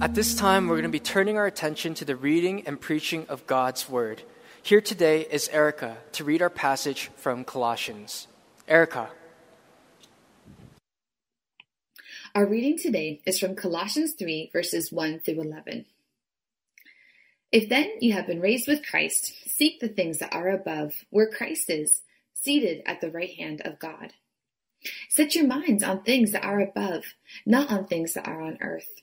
At this time, we're going to be turning our attention to the reading and preaching of God's Word. Here today is Erica to read our passage from Colossians. Erica. Our reading today is from Colossians 3, verses 1 through 11. If then you have been raised with Christ, seek the things that are above, where Christ is, seated at the right hand of God. Set your minds on things that are above, not on things that are on earth.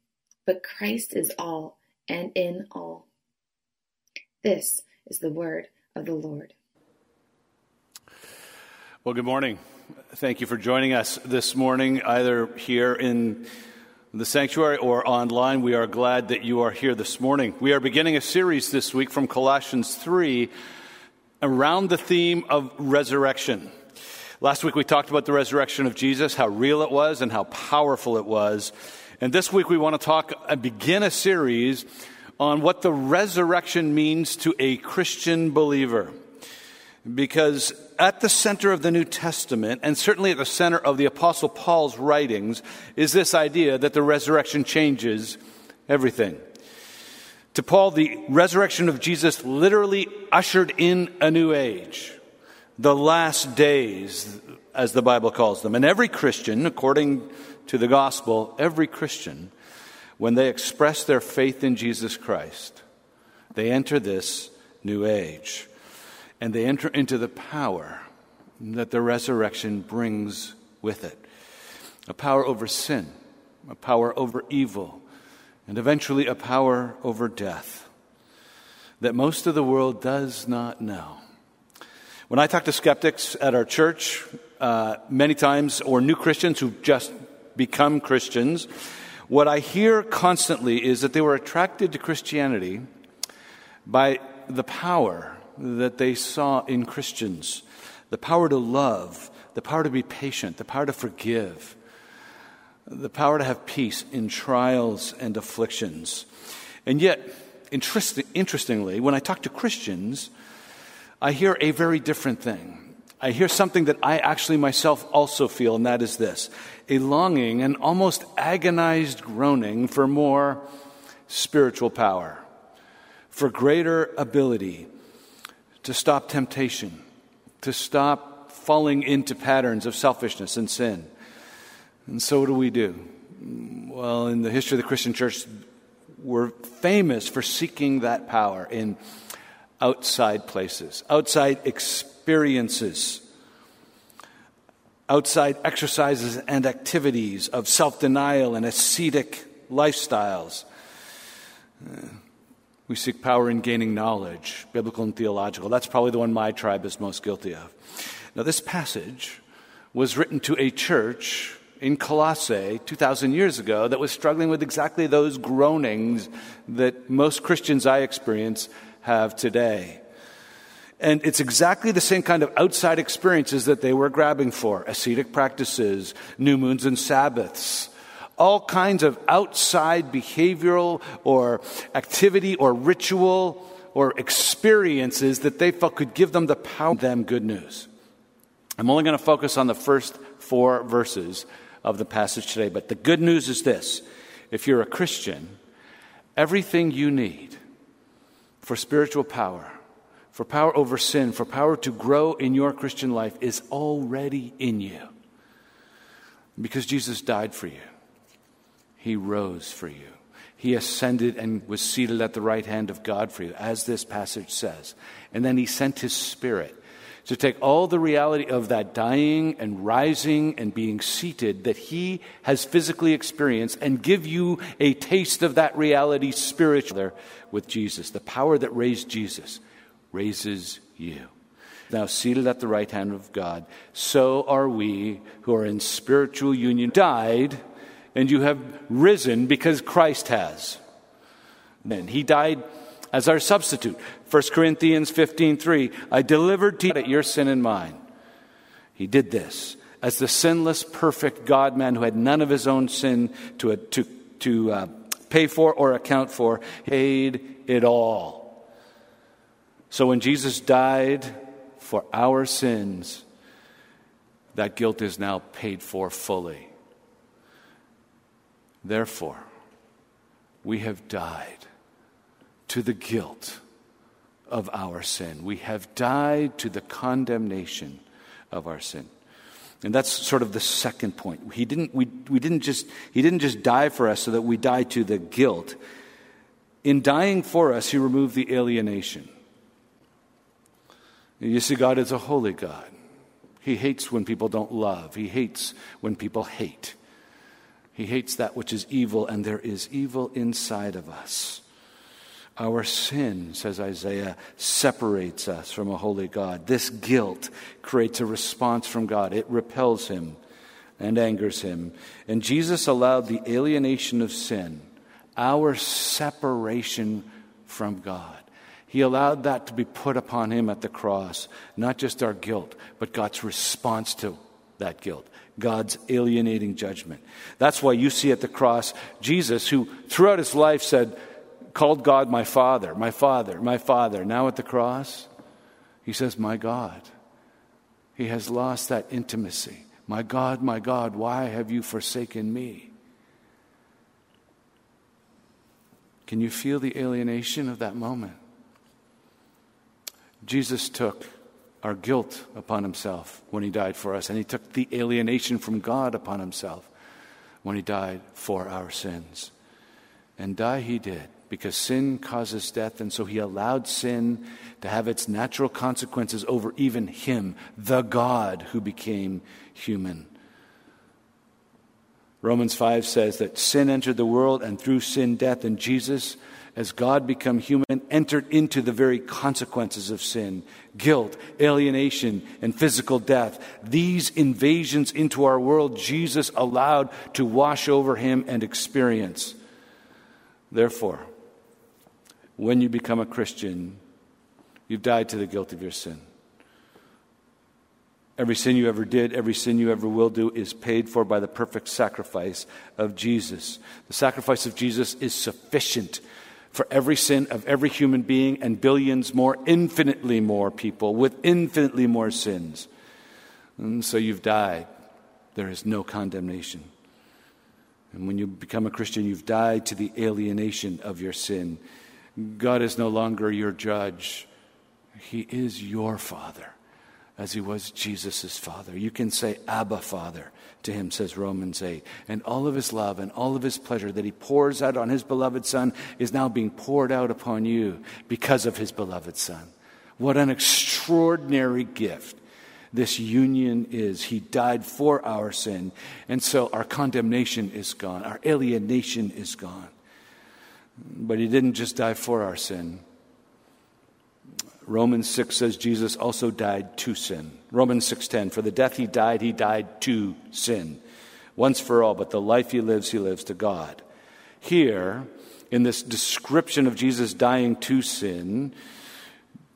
but Christ is all and in all. This is the word of the Lord. Well, good morning. Thank you for joining us this morning, either here in the sanctuary or online. We are glad that you are here this morning. We are beginning a series this week from Colossians 3 around the theme of resurrection. Last week we talked about the resurrection of Jesus, how real it was and how powerful it was. And this week we want to talk and begin a series on what the resurrection means to a Christian believer. Because at the center of the New Testament, and certainly at the center of the Apostle Paul's writings, is this idea that the resurrection changes everything. To Paul, the resurrection of Jesus literally ushered in a new age, the last days, as the Bible calls them. And every Christian, according to the gospel, every Christian, when they express their faith in Jesus Christ, they enter this new age. And they enter into the power that the resurrection brings with it a power over sin, a power over evil, and eventually a power over death that most of the world does not know. When I talk to skeptics at our church, uh, many times, or new Christians who've just become Christians, what I hear constantly is that they were attracted to Christianity by the power that they saw in Christians the power to love, the power to be patient, the power to forgive, the power to have peace in trials and afflictions. And yet, interestingly, when I talk to Christians, I hear a very different thing. I hear something that I actually myself also feel, and that is this a longing and almost agonized groaning for more spiritual power, for greater ability to stop temptation, to stop falling into patterns of selfishness and sin. And so, what do we do? Well, in the history of the Christian church, we're famous for seeking that power in outside places, outside experiences outside exercises and activities of self denial and ascetic lifestyles. Uh, we seek power in gaining knowledge, biblical and theological. That's probably the one my tribe is most guilty of. Now, this passage was written to a church in Colossae 2,000 years ago that was struggling with exactly those groanings that most Christians I experience have today. And it's exactly the same kind of outside experiences that they were grabbing for ascetic practices, new moons and Sabbaths, all kinds of outside behavioral or activity or ritual or experiences that they felt could give them the power them good news. I'm only going to focus on the first four verses of the passage today, but the good news is this if you're a Christian, everything you need for spiritual power for power over sin, for power to grow in your Christian life is already in you. Because Jesus died for you, He rose for you, He ascended and was seated at the right hand of God for you, as this passage says. And then he sent his spirit to take all the reality of that dying and rising and being seated that he has physically experienced and give you a taste of that reality spiritually with Jesus. The power that raised Jesus raises you. Now, seated at the right hand of God, so are we who are in spiritual union, died and you have risen because Christ has. And he died as our substitute. 1 Corinthians 15:3, I delivered to you your sin and mine. He did this as the sinless, perfect God man who had none of his own sin to, to, to uh, pay for or account for, paid it all. So when Jesus died for our sins, that guilt is now paid for fully. Therefore, we have died to the guilt of our sin. We have died to the condemnation of our sin. And that's sort of the second point. He didn't, we, we didn't just, he didn't just die for us so that we die to the guilt. In dying for us, he removed the alienation. You see, God is a holy God. He hates when people don't love, He hates when people hate. He hates that which is evil, and there is evil inside of us. Our sin, says Isaiah, separates us from a holy God. This guilt creates a response from God. It repels him and angers him. And Jesus allowed the alienation of sin, our separation from God. He allowed that to be put upon him at the cross, not just our guilt, but God's response to that guilt. God's alienating judgment. That's why you see at the cross Jesus, who throughout his life said, called God my Father, my Father, my Father. Now at the cross, he says, My God. He has lost that intimacy. My God, my God, why have you forsaken me? Can you feel the alienation of that moment? Jesus took our guilt upon himself when he died for us, and he took the alienation from God upon himself when he died for our sins. And die he did because sin causes death, and so he allowed sin to have its natural consequences over even him, the God who became human. Romans 5 says that sin entered the world, and through sin, death, and Jesus as God become human, entered into the very consequences of sin guilt, alienation, and physical death. These invasions into our world, Jesus allowed to wash over him and experience. Therefore, when you become a Christian, you've died to the guilt of your sin. Every sin you ever did, every sin you ever will do is paid for by the perfect sacrifice of Jesus. The sacrifice of Jesus is sufficient for every sin of every human being and billions more, infinitely more people with infinitely more sins. And so you've died. There is no condemnation. And when you become a Christian, you've died to the alienation of your sin. God is no longer your judge, He is your Father as he was Jesus' father. You can say, Abba, Father, to him, says Romans 8. And all of his love and all of his pleasure that he pours out on his beloved Son is now being poured out upon you because of his beloved Son. What an extraordinary gift this union is. He died for our sin. And so our condemnation is gone, our alienation is gone. But he didn't just die for our sin. Romans 6 says Jesus also died to sin. Romans 6:10 for the death he died he died to sin once for all but the life he lives he lives to God. Here in this description of Jesus dying to sin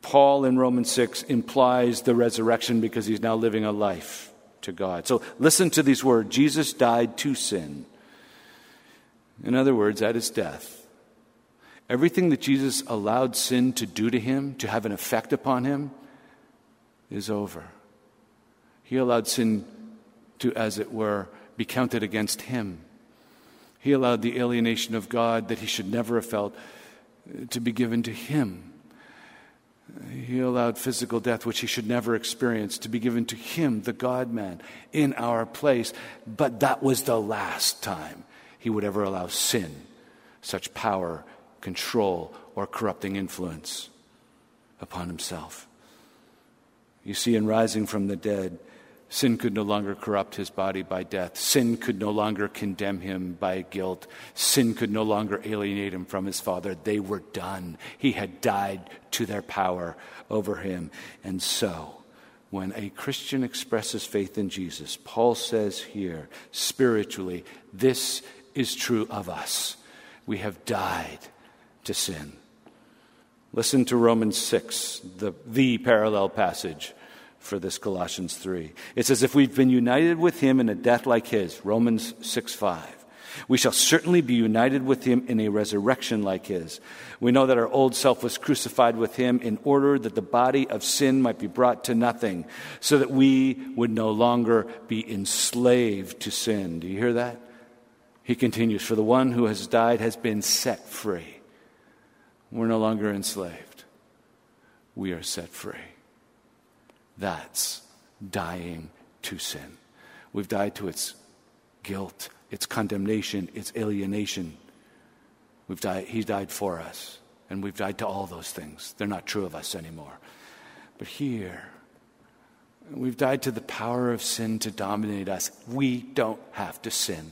Paul in Romans 6 implies the resurrection because he's now living a life to God. So listen to these words Jesus died to sin. In other words, at his death, Everything that Jesus allowed sin to do to him, to have an effect upon him, is over. He allowed sin to, as it were, be counted against him. He allowed the alienation of God that he should never have felt uh, to be given to him. He allowed physical death, which he should never experience, to be given to him, the God man, in our place. But that was the last time he would ever allow sin such power, control, or corrupting influence upon himself. You see, in rising from the dead, sin could no longer corrupt his body by death. Sin could no longer condemn him by guilt. Sin could no longer alienate him from his Father. They were done. He had died to their power over him. And so, when a Christian expresses faith in Jesus, Paul says here, spiritually, this is true of us. We have died to sin. Listen to Romans 6, the, the parallel passage for this Colossians 3. It says, If we've been united with him in a death like his, Romans 6 5. We shall certainly be united with him in a resurrection like his. We know that our old self was crucified with him in order that the body of sin might be brought to nothing, so that we would no longer be enslaved to sin. Do you hear that? He continues, For the one who has died has been set free. We're no longer enslaved, we are set free. That's dying to sin. We've died to its guilt it's condemnation, it's alienation. We've died, he died for us, and we've died to all those things. They're not true of us anymore. But here, we've died to the power of sin to dominate us. We don't have to sin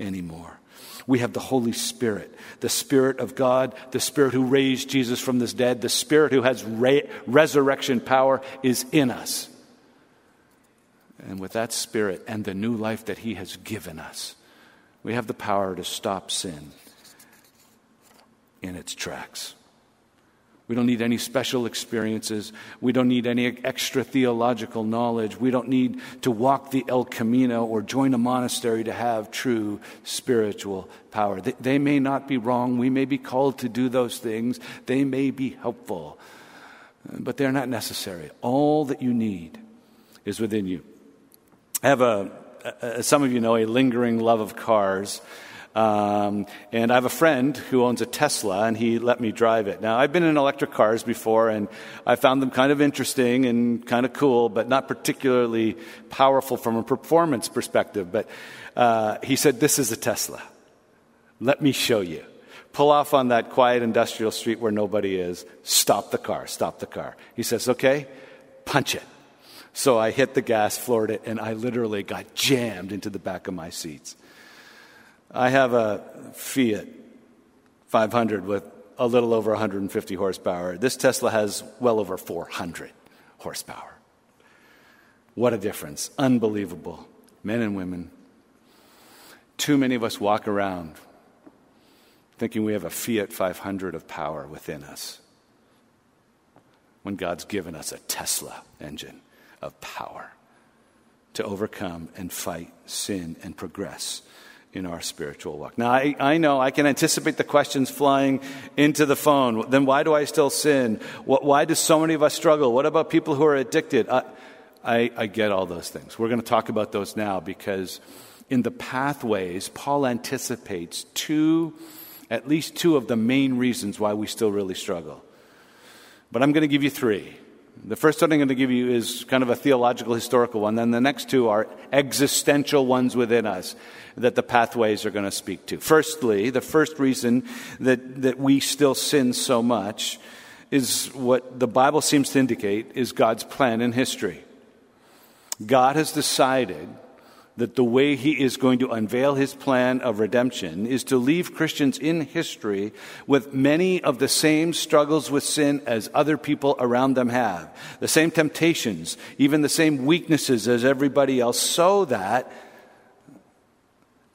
anymore. We have the Holy Spirit, the Spirit of God, the Spirit who raised Jesus from the dead, the Spirit who has re- resurrection power is in us. And with that Spirit and the new life that He has given us, we have the power to stop sin in its tracks. We don't need any special experiences. We don't need any extra theological knowledge. We don't need to walk the El Camino or join a monastery to have true spiritual power. They, they, may not be wrong. We may be called to do those things. They may be helpful, but they're not necessary. All that you need is within you. I have a, as some of you know, a lingering love of cars. Um, and I have a friend who owns a Tesla, and he let me drive it. Now, I've been in electric cars before, and I found them kind of interesting and kind of cool, but not particularly powerful from a performance perspective. But uh, he said, This is a Tesla. Let me show you. Pull off on that quiet industrial street where nobody is. Stop the car. Stop the car. He says, Okay, punch it. So I hit the gas, floored it, and I literally got jammed into the back of my seats. I have a Fiat 500 with a little over 150 horsepower. This Tesla has well over 400 horsepower. What a difference. Unbelievable. Men and women. Too many of us walk around thinking we have a Fiat 500 of power within us when God's given us a Tesla engine of power to overcome and fight sin and progress in our spiritual walk. Now, I, I know I can anticipate the questions flying into the phone. Then why do I still sin? What, why do so many of us struggle? What about people who are addicted? I, I, I get all those things. We're going to talk about those now because in the pathways, Paul anticipates two, at least two of the main reasons why we still really struggle. But I'm going to give you three. The first one I'm going to give you is kind of a theological, historical one. Then the next two are existential ones within us that the pathways are going to speak to. Firstly, the first reason that, that we still sin so much is what the Bible seems to indicate is God's plan in history. God has decided that the way he is going to unveil his plan of redemption is to leave Christians in history with many of the same struggles with sin as other people around them have, the same temptations, even the same weaknesses as everybody else, so that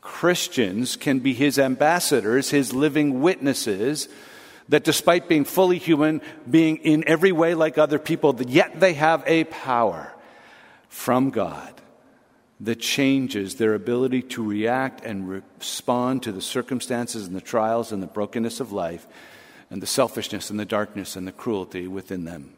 Christians can be his ambassadors, his living witnesses. That despite being fully human, being in every way like other people, yet they have a power from God that changes their ability to react and respond to the circumstances and the trials and the brokenness of life and the selfishness and the darkness and the cruelty within them.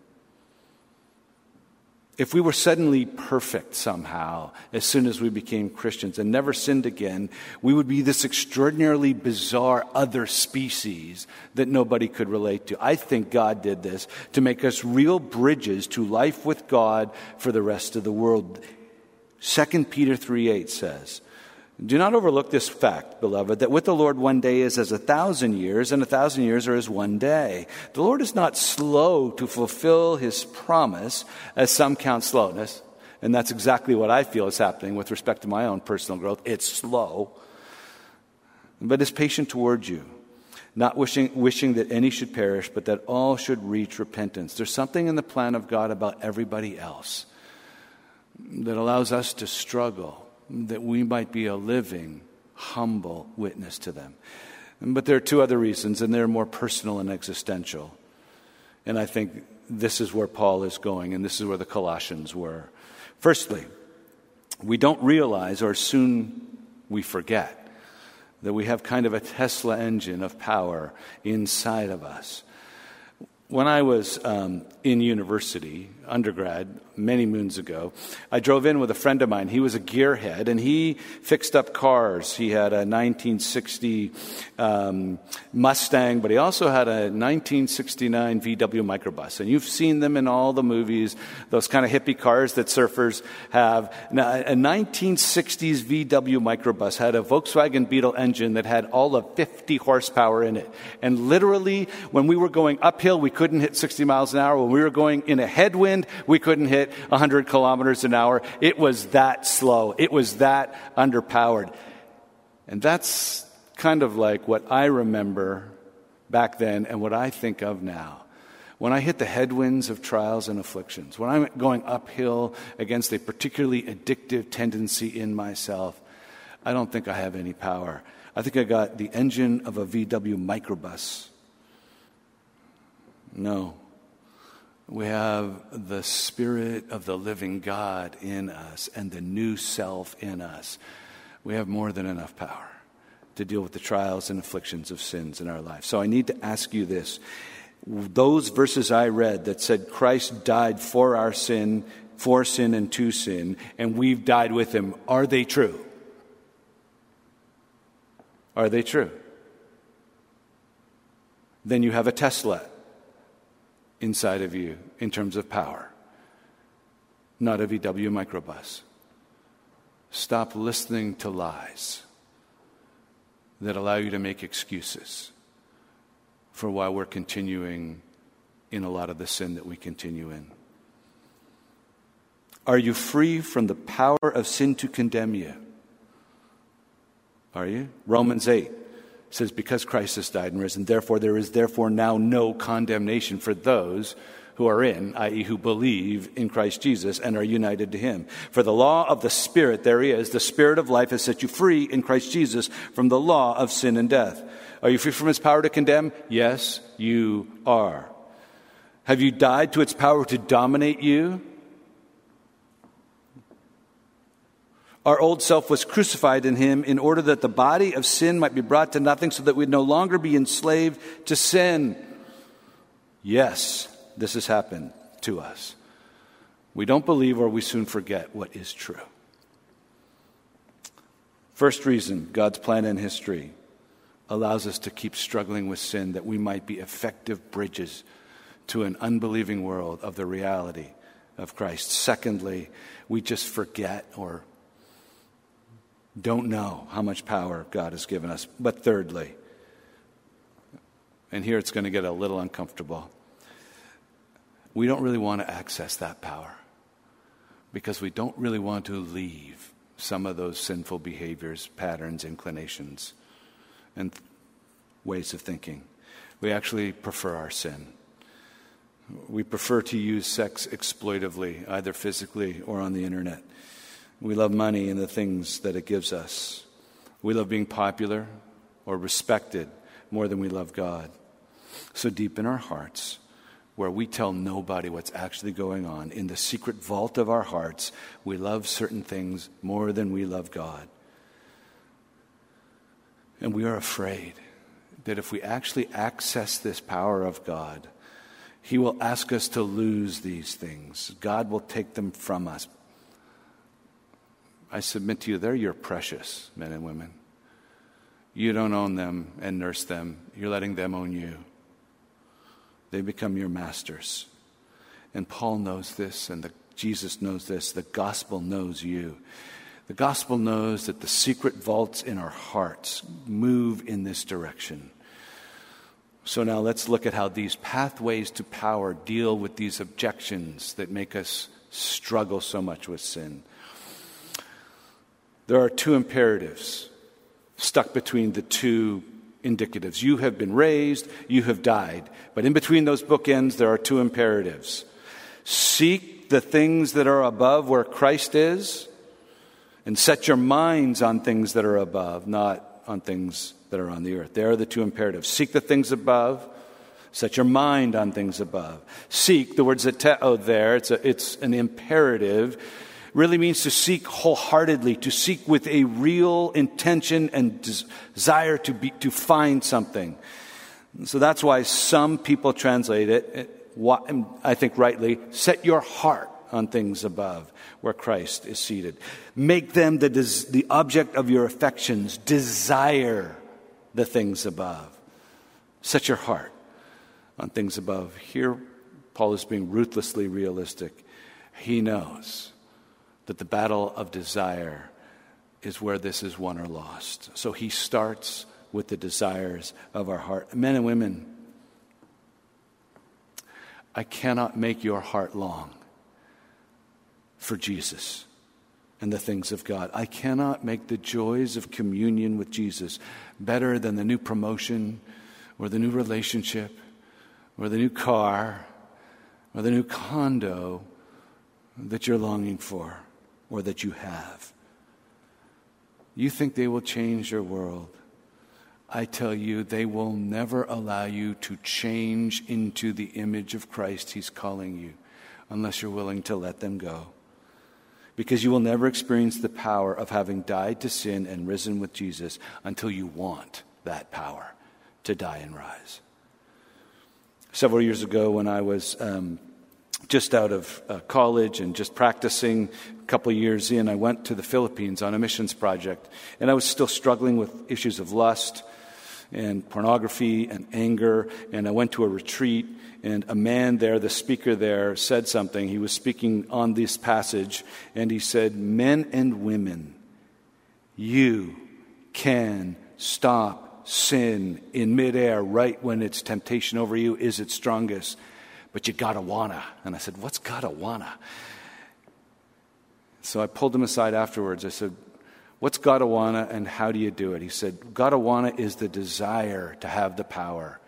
If we were suddenly perfect somehow as soon as we became Christians and never sinned again, we would be this extraordinarily bizarre other species that nobody could relate to. I think God did this to make us real bridges to life with God for the rest of the world. 2 Peter 3 8 says, Do not overlook this fact, beloved, that with the Lord one day is as a thousand years, and a thousand years are as one day. The Lord is not slow to fulfill his promise, as some count slowness. And that's exactly what I feel is happening with respect to my own personal growth. It's slow, but is patient towards you, not wishing, wishing that any should perish, but that all should reach repentance. There's something in the plan of God about everybody else that allows us to struggle that we might be a living, humble witness to them. But there are two other reasons, and they're more personal and existential. And I think this is where Paul is going, and this is where the Colossians were. Firstly, we don't realize, or soon we forget, that we have kind of a Tesla engine of power inside of us. When I was um, in university, undergrad, many moons ago, I drove in with a friend of mine. He was a gearhead and he fixed up cars. He had a 1960 um, Mustang, but he also had a 1969 VW microbus. And you've seen them in all the movies, those kind of hippie cars that surfers have. Now, a 1960s VW microbus had a Volkswagen Beetle engine that had all of 50 horsepower in it. And literally, when we were going uphill, we couldn't hit 60 miles an hour. When we were going in a headwind, we couldn't hit 100 kilometers an hour. It was that slow. It was that underpowered. And that's kind of like what I remember back then and what I think of now. When I hit the headwinds of trials and afflictions, when I'm going uphill against a particularly addictive tendency in myself, I don't think I have any power. I think I got the engine of a VW microbus. No. We have the Spirit of the living God in us and the new self in us. We have more than enough power to deal with the trials and afflictions of sins in our life. So I need to ask you this. Those verses I read that said Christ died for our sin, for sin and to sin, and we've died with him, are they true? Are they true? Then you have a Tesla inside of you in terms of power, not a VW microbus. Stop listening to lies that allow you to make excuses for why we're continuing in a lot of the sin that we continue in. Are you free from the power of sin to condemn you? Are you? Romans 8 says, Because Christ has died and risen, therefore there is therefore now no condemnation for those who are in, i.e., who believe in Christ Jesus and are united to him. For the law of the Spirit there is, the Spirit of life has set you free in Christ Jesus from the law of sin and death. Are you free from its power to condemn? Yes, you are. Have you died to its power to dominate you? Our old self was crucified in him in order that the body of sin might be brought to nothing so that we'd no longer be enslaved to sin. Yes, this has happened to us. We don't believe or we soon forget what is true. First reason God's plan in history allows us to keep struggling with sin that we might be effective bridges to an unbelieving world of the reality of Christ. Secondly, we just forget or don't know how much power God has given us. But thirdly, and here it's going to get a little uncomfortable, we don't really want to access that power because we don't really want to leave some of those sinful behaviors, patterns, inclinations, and ways of thinking. We actually prefer our sin. We prefer to use sex exploitively, either physically or on the internet. We love money and the things that it gives us. We love being popular or respected more than we love God. So deep in our hearts, where we tell nobody what's actually going on, in the secret vault of our hearts, we love certain things more than we love God. And we are afraid that if we actually access this power of God, He will ask us to lose these things. God will take them from us. I submit to you, they're your precious men and women. You don't own them and nurse them, you're letting them own you. They become your masters. And Paul knows this, and the, Jesus knows this, the gospel knows you. The gospel knows that the secret vaults in our hearts move in this direction. So now let's look at how these pathways to power deal with these objections that make us struggle so much with sin. There are two imperatives stuck between the two indicatives. You have been raised, you have died. But in between those bookends, there are two imperatives seek the things that are above where Christ is, and set your minds on things that are above, not on things that are on the earth. There are the two imperatives. Seek the things above, set your mind on things above. Seek, the word zeteo oh, there, it's, a, it's an imperative, really means to seek wholeheartedly, to seek with a real intention and desire to, be, to find something. So that's why some people translate it, I think rightly, set your heart on things above where Christ is seated. Make them the, des- the object of your affections. Desire the things above. Set your heart on things above. Here, Paul is being ruthlessly realistic. He knows that the battle of desire is where this is won or lost. So he starts with the desires of our heart. Men and women, I cannot make your heart long for Jesus and the things of God. I cannot make the joys of communion with Jesus better than the new promotion or the new relationship or the new car or the new condo that you're longing for or that you have. You think they will change your world. I tell you, they will never allow you to change into the image of Christ He's calling you unless you're willing to let them go because you will never experience the power of having died to sin and risen with Jesus until you want that power to die and rise. Several years ago, when I was um, just out of uh, college and just practicing, a couple years in, I went to the Philippines on a missions project, and I was still struggling with issues of lust and pornography and anger, and I went to a retreat and a man there, the speaker there, said something. He was speaking on this passage, and he said, Men and women, you can stop sin in midair right when its temptation over you is its strongest, but you gotta wanna. And I said, What's gotta wanna? So I pulled him aside afterwards. I said, What's gotta wanna and how do you do it? He said, Gotta wanna is the desire to have the power.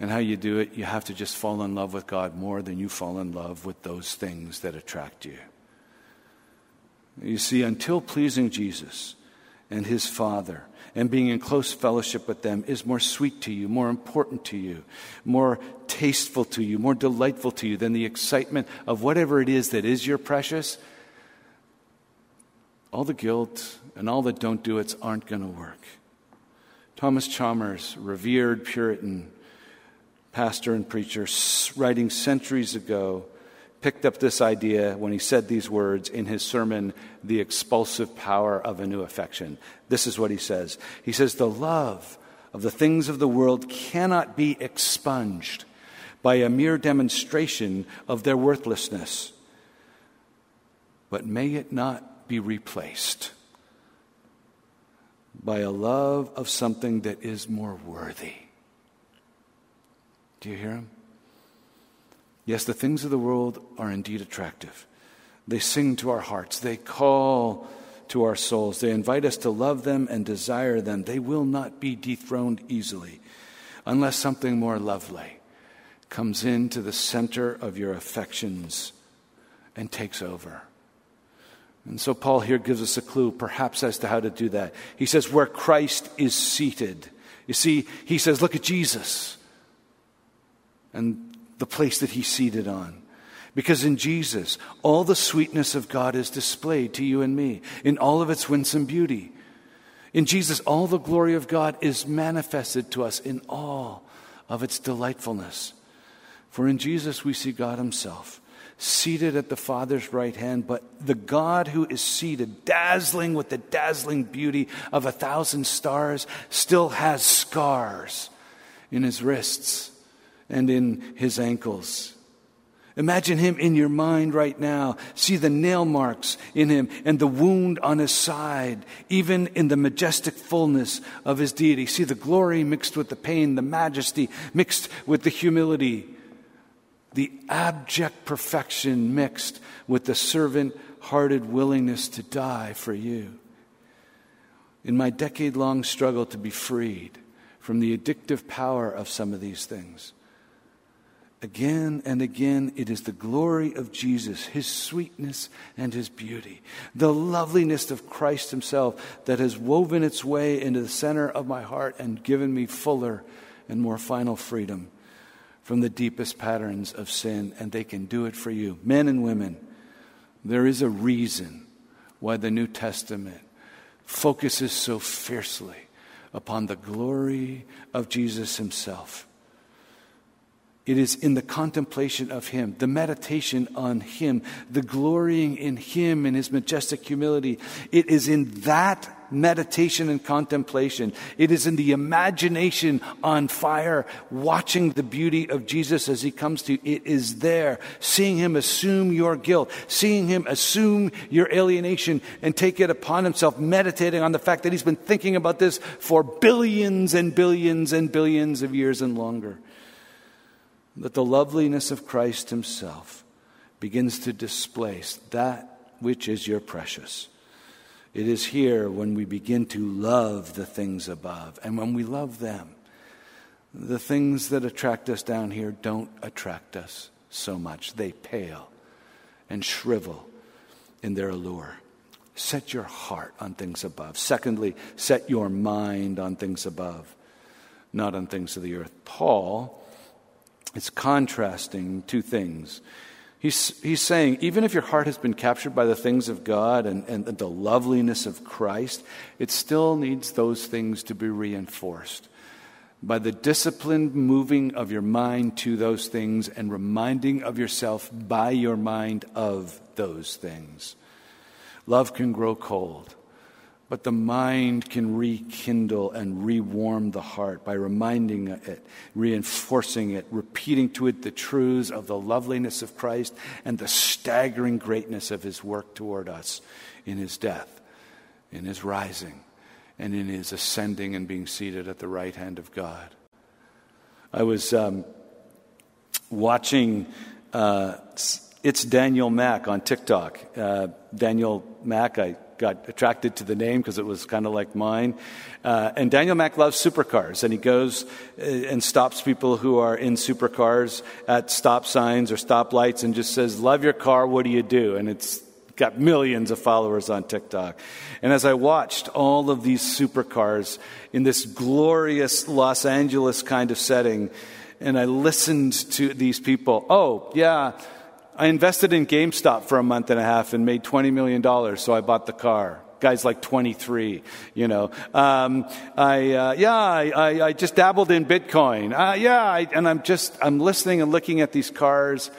And how you do it, you have to just fall in love with God more than you fall in love with those things that attract you. You see, until pleasing Jesus and his Father and being in close fellowship with them is more sweet to you, more important to you, more tasteful to you, more delightful to you than the excitement of whatever it is that is your precious, all the guilt and all the don't do it's aren't going to work. Thomas Chalmers, revered Puritan, pastor and preacher, writing centuries ago, picked up this idea when he said these words in his sermon, The Expulsive Power of a New Affection. This is what he says He says, The love of the things of the world cannot be expunged by a mere demonstration of their worthlessness. But may it not be replaced by a love of something that is more worthy do you hear him? Yes, the things of the world are indeed attractive. They sing to our hearts, they call to our souls, they invite us to love them and desire them. They will not be dethroned easily unless something more lovely comes into the center of your affections and takes over. And so Paul here gives us a clue, perhaps, as to how to do that. He says, Where Christ is seated. You see, he says, Look at Jesus and the place that he's seated on. Because in Jesus, all the sweetness of God is displayed to you and me in all of its winsome beauty. In Jesus, all the glory of God is manifested to us in all of its delightfulness. For in Jesus, we see God Himself seated at the Father's right hand, but the God who is seated, dazzling with the dazzling beauty of a thousand stars, still has scars in His wrists and in his ankles. Imagine him in your mind right now. See the nail marks in him and the wound on his side, even in the majestic fullness of his deity. See the glory mixed with the pain, the majesty mixed with the humility, the abject perfection mixed with the servant hearted willingness to die for you. In my decade long struggle to be freed from the addictive power of some of these things, Again and again, it is the glory of Jesus, his sweetness and his beauty, the loveliness of Christ himself that has woven its way into the center of my heart and given me fuller and more final freedom from the deepest patterns of sin. And they can do it for you. Men and women, there is a reason why the New Testament focuses so fiercely upon the glory of Jesus himself it is in the contemplation of Him, the meditation on Him, the glorying in Him and His majestic humility. It is in that meditation and contemplation. It is in the imagination on fire, watching the beauty of Jesus as He comes to you. It is there, seeing Him assume your guilt, seeing Him assume your alienation and take it upon Himself, meditating on the fact that He's been thinking about this for billions and billions and billions of years and longer that the loveliness of Christ Himself begins to displace that which is your precious. It is here when we begin to love the things above. And when we love them, the things that attract us down here don't attract us so much. They pale and shrivel in their allure. Set your heart on things above. Secondly, set your mind on things above, not on things of the earth. Paul it's contrasting two things. He's, he's saying, even if your heart has been captured by the things of God and, and the loveliness of Christ, it still needs those things to be reinforced by the disciplined moving of your mind to those things and reminding of yourself by your mind of those things. Love can grow cold. But the mind can rekindle and rewarm the heart by reminding it, reinforcing it, repeating to it the truths of the loveliness of Christ and the staggering greatness of his work toward us in his death, in his rising, and in his ascending and being seated at the right hand of God. I was um, watching. Uh, it's Daniel Mac on TikTok. Uh, Daniel Mac, I got attracted to the name because it was kind of like mine. Uh, and Daniel Mac loves supercars, and he goes uh, and stops people who are in supercars at stop signs or stop lights and just says, Love your car, what do you do? And it's got millions of followers on TikTok. And as I watched all of these supercars in this glorious Los Angeles kind of setting, and I listened to these people, oh, yeah I invested in GameStop for a month and a half and made $20 million, so I bought the car. Guy's like 23, you know. Um, I, uh, yeah, I, I, just dabbled in Bitcoin. Uh, yeah, I, and I'm just, I'm listening and looking at these cars,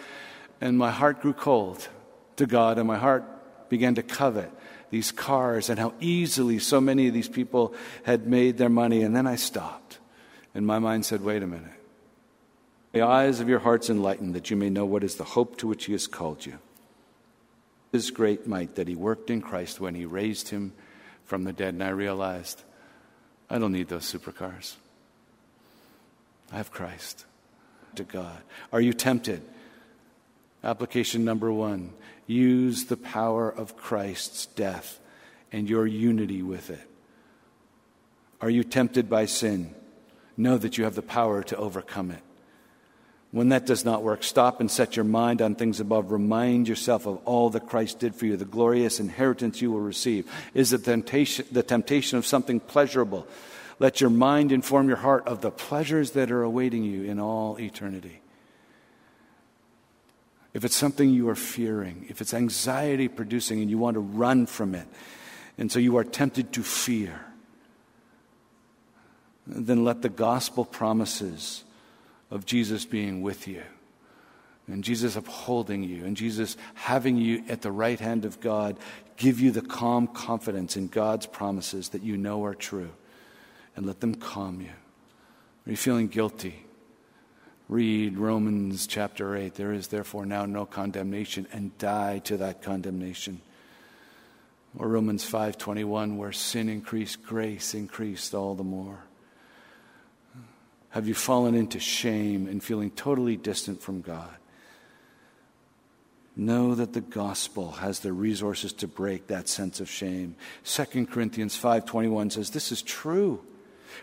and my heart grew cold to God, and my heart began to covet these cars and how easily so many of these people had made their money. And then I stopped, and my mind said, wait a minute the eyes of your hearts enlightened, that you may know what is the hope to which he has called you. His great might that he worked in Christ when he raised him from the dead. And I realized I don't need those supercars. I have Christ to God. Are you tempted? Application number one use the power of Christ's death and your unity with it. Are you tempted by sin? Know that you have the power to overcome it. When that does not work, stop and set your mind on things above. Remind yourself of all that Christ did for you, the glorious inheritance you will receive. Is the temptation, the temptation of something pleasurable? Let your mind inform your heart of the pleasures that are awaiting you in all eternity. If it's something you are fearing, if it's anxiety producing and you want to run from it, and so you are tempted to fear, then let the gospel promises of Jesus being with you and Jesus upholding you and Jesus having you at the right hand of God give you the calm confidence in God's promises that you know are true and let them calm you. Are you feeling guilty? read Romans chapter 8. There is therefore now no condemnation and die to that condemnation. Or Romans 5:21 where sin increased grace increased all the more. Have you fallen into shame and feeling totally distant from God? Know that the gospel has the resources to break that sense of shame. 2 Corinthians 5:21 says this is true.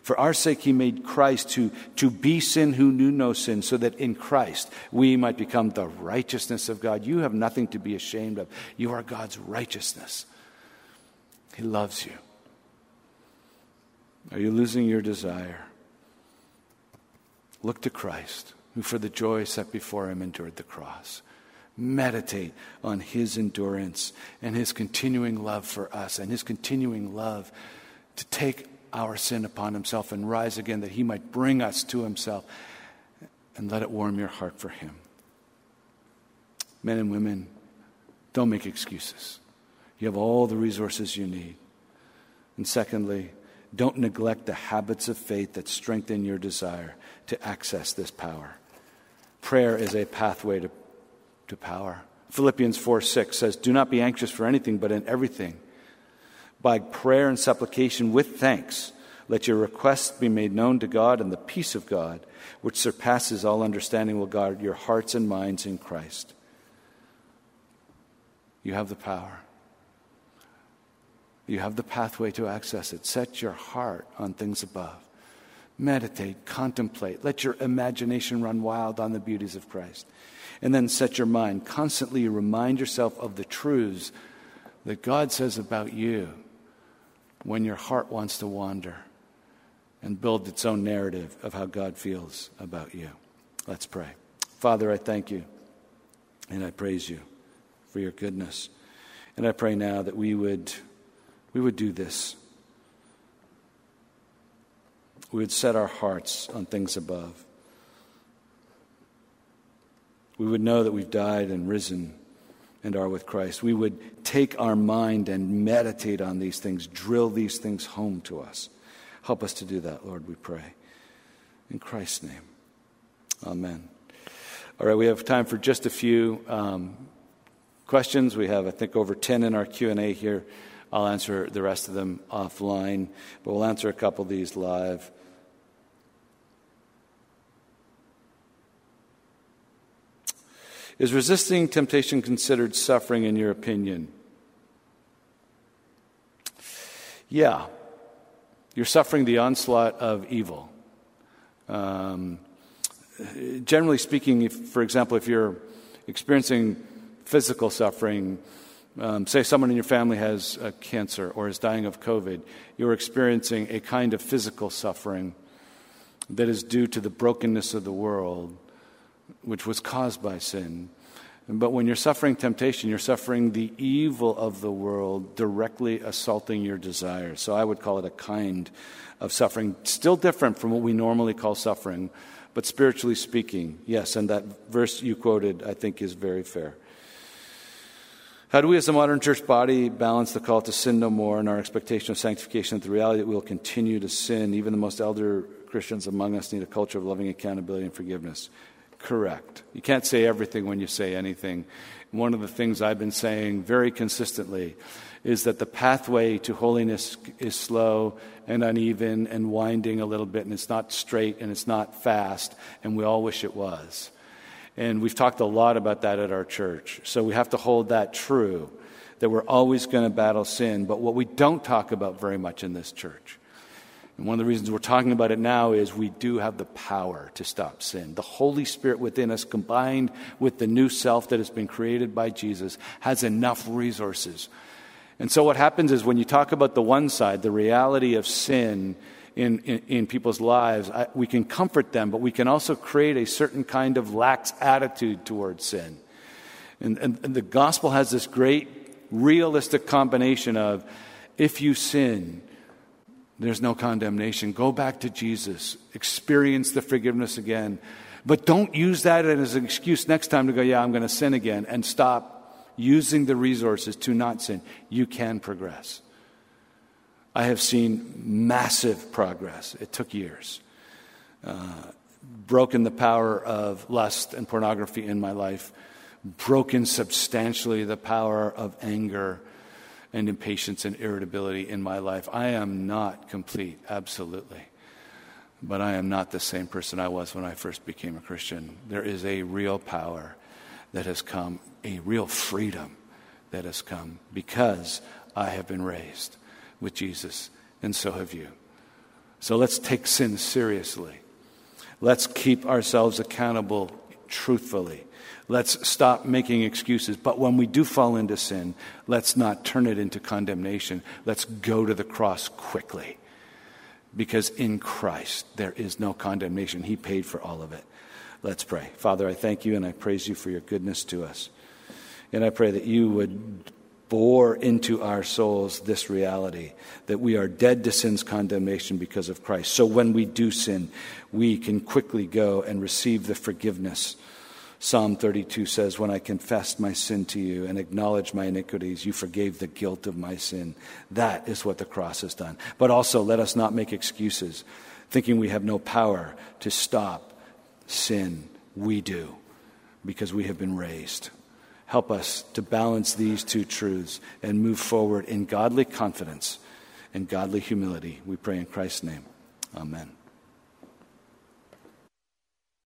For our sake he made Christ to, to be sin who knew no sin, so that in Christ we might become the righteousness of God. You have nothing to be ashamed of. You are God's righteousness. He loves you. Are you losing your desire? Look to Christ, who for the joy set before him endured the cross. Meditate on his endurance and his continuing love for us and his continuing love to take our sin upon himself and rise again that he might bring us to himself and let it warm your heart for him. Men and women, don't make excuses. You have all the resources you need. And secondly, don't neglect the habits of faith that strengthen your desire to access this power. Prayer is a pathway to, to power. Philippians 4 6 says, Do not be anxious for anything, but in everything. By prayer and supplication with thanks, let your requests be made known to God, and the peace of God, which surpasses all understanding, will guard your hearts and minds in Christ. You have the power. You have the pathway to access it. Set your heart on things above. Meditate, contemplate. Let your imagination run wild on the beauties of Christ. And then set your mind. Constantly remind yourself of the truths that God says about you when your heart wants to wander and build its own narrative of how God feels about you. Let's pray. Father, I thank you and I praise you for your goodness. And I pray now that we would we would do this. We would set our hearts on things above. We would know that we've died and risen and are with Christ. We would take our mind and meditate on these things, drill these things home to us. Help us to do that, Lord, we pray. In Christ's name. Amen. All right, we have time for just a few um, questions. We have, I think, over 10 in our Q&A here. I'll answer the rest of them offline, but we'll answer a couple of these live. Is resisting temptation considered suffering in your opinion? Yeah. You're suffering the onslaught of evil. Um, generally speaking, if, for example, if you're experiencing physical suffering, um, say someone in your family has uh, cancer or is dying of COVID, you're experiencing a kind of physical suffering that is due to the brokenness of the world, which was caused by sin. But when you're suffering temptation, you're suffering the evil of the world directly assaulting your desires. So I would call it a kind of suffering, still different from what we normally call suffering, but spiritually speaking, yes. And that verse you quoted, I think, is very fair. How do we as a modern church body balance the call to sin no more and our expectation of sanctification with the reality that we will continue to sin? Even the most elder Christians among us need a culture of loving accountability and forgiveness. Correct. You can't say everything when you say anything. One of the things I've been saying very consistently is that the pathway to holiness is slow and uneven and winding a little bit, and it's not straight and it's not fast, and we all wish it was. And we've talked a lot about that at our church. So we have to hold that true that we're always going to battle sin. But what we don't talk about very much in this church, and one of the reasons we're talking about it now is we do have the power to stop sin. The Holy Spirit within us, combined with the new self that has been created by Jesus, has enough resources. And so what happens is when you talk about the one side, the reality of sin, in, in, in people's lives, I, we can comfort them, but we can also create a certain kind of lax attitude towards sin. And, and, and the gospel has this great realistic combination of if you sin, there's no condemnation. Go back to Jesus, experience the forgiveness again. But don't use that as an excuse next time to go, yeah, I'm going to sin again, and stop using the resources to not sin. You can progress. I have seen massive progress. It took years. Uh, broken the power of lust and pornography in my life, broken substantially the power of anger and impatience and irritability in my life. I am not complete, absolutely. But I am not the same person I was when I first became a Christian. There is a real power that has come, a real freedom that has come because I have been raised with Jesus, and so have you. So let's take sin seriously. Let's keep ourselves accountable truthfully. Let's stop making excuses. But when we do fall into sin, let's not turn it into condemnation. Let's go to the cross quickly. Because in Christ, there is no condemnation. He paid for all of it. Let's pray. Father, I thank you and I praise you for your goodness to us. And I pray that you would bore into our souls this reality that we are dead to sin's condemnation because of Christ. So when we do sin, we can quickly go and receive the forgiveness Psalm 32 says, When I confessed my sin to you and acknowledged my iniquities, you forgave the guilt of my sin. That is what the cross has done. But also, let us not make excuses, thinking we have no power to stop sin. We do, because we have been raised. Help us to balance these two truths and move forward in godly confidence and godly humility. We pray in Christ's name. Amen.